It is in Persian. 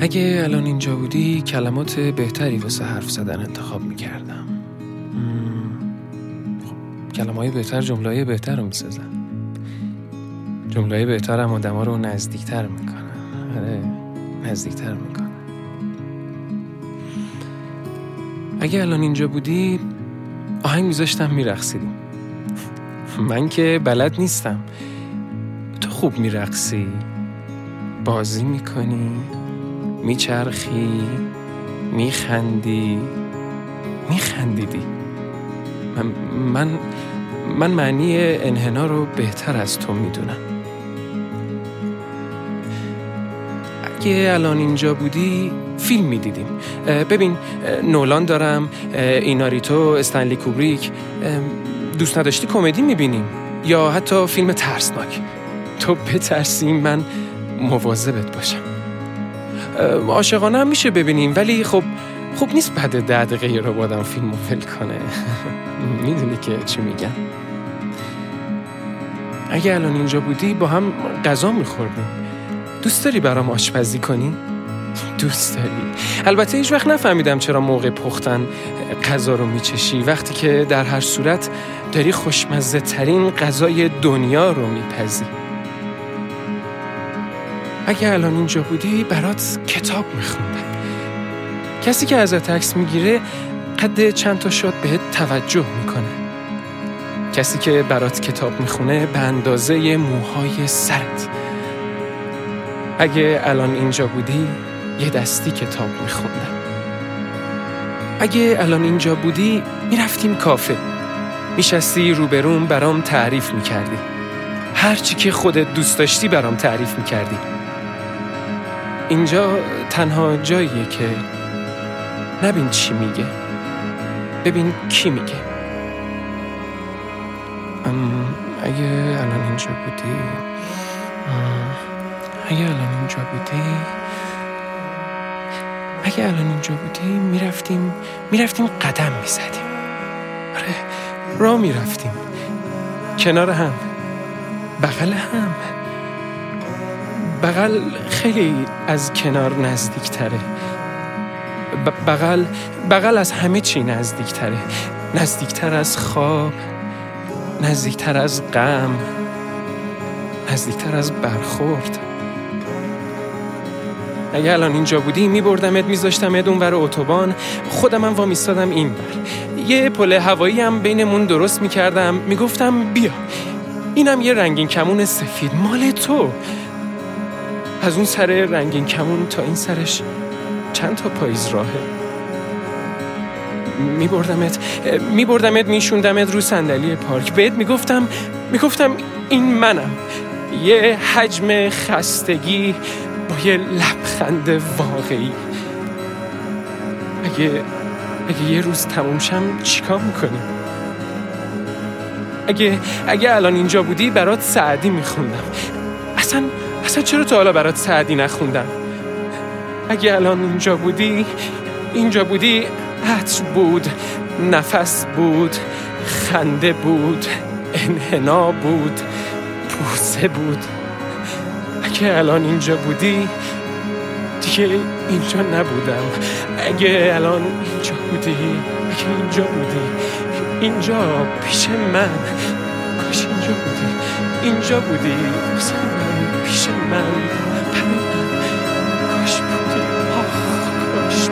اگه الان اینجا بودی کلمات بهتری واسه حرف زدن انتخاب می‌کردم. کلمه های بهتر جمله بهتر رو می‌سازن. جمله بهتر هم آدم رو نزدیکتر می‌کنن. آره نزدیکتر می‌کنن. اگه الان اینجا بودی آهنگ میذاشتم میرقصیدیم. من که بلد نیستم. تو خوب میرقصی. بازی می‌کنی. میچرخی میخندی. میخندیدی. من, من من معنی انحنا رو بهتر از تو می‌دونم. اگه الان اینجا بودی فیلم می‌دیدیم. ببین نولان دارم ایناریتو استنلی کوبریک دوست نداشتی کمدی می‌بینیم. یا حتی فیلم ترسناک. تو بترسی من مواظبت باشم. عاشقانه هم میشه ببینیم. ولی خب خوب نیست بعد ده دقیقه رو بادم فیلم فیلم کنه. می‌دونی که چی میگم. اگه الان اینجا بودی با هم غذا میخوردیم. دوست داری برام آشپزی کنی؟ دوست داری. البته هیچ وقت نفهمیدم چرا موقع پختن غذا رو میچشی. وقتی که در هر صورت داری خوشمزه ترین غذای دنیا رو میپزی. اگه الان اینجا بودی برات کتاب میخوندم. کسی که ازت عکس می‌گیره قد چند تا شد بهت توجه می‌کنه. کسی که برات کتاب می‌خونه به اندازه موهای سرت. اگه الان اینجا بودی یه دستی کتاب میخوندم. اگه الان اینجا بودی می‌رفتیم کافه. میشستی روبروم برام تعریف می‌کردی. هرچی که خودت دوست داشتی برام تعریف می‌کردی. اینجا تنها جاییه که نبین چی میگه. ببین کی میگه. اگه الان اینجا بودی. اگه الان اینجا بودی. اگه الان اینجا بودی می‌رفتیم می‌رفتیم قدم می‌زدیم. آره را می‌رفتیم. کنار هم. بغل هم. بغل خیلی از کنار نزدیک تره بغل بغل از همه چی نزدیک تره نزدیکتر از خواب نزدیکتر از غم نزدیکتر از برخورد. اگه الان اینجا بودی میبردمت میذاشتمت اون بر اتوبان. خودم هم وامیستادم این بر یه پل هوایی هم بینمون درست می‌کردم. می‌گفتم بیا. اینم یه رنگین کمون سفید. مال تو. از اون سر رنگین کمون تا این سرش چند تا پاییز راهه. میبردمت میبردمت میشوندمت رو صندلی پارک. بهت می‌گفتم می‌گفتم این منم. یه حجم خستگی با یه لبخند واقعی. اگه اگه یه روز تموم شم چیکار می‌کنی؟ اگه اگه الان اینجا بودی برات سعدی میخوندم. اصلا اصلا چرا تو حالا برات سعدی نخوندم؟ اگه الان اینجا بودی اینجا بودی عطر بود نفس بود خنده بود انحنا بود پوسه بود. اگه الان اینجا بودی دیگه اینجا نبودم. اگه الان اینجا بودی اگه اینجا بودی اینجا پیش من. کاش اینجا بودی. اینجا بودی. من پیش من. کاش بودی. آخ کاش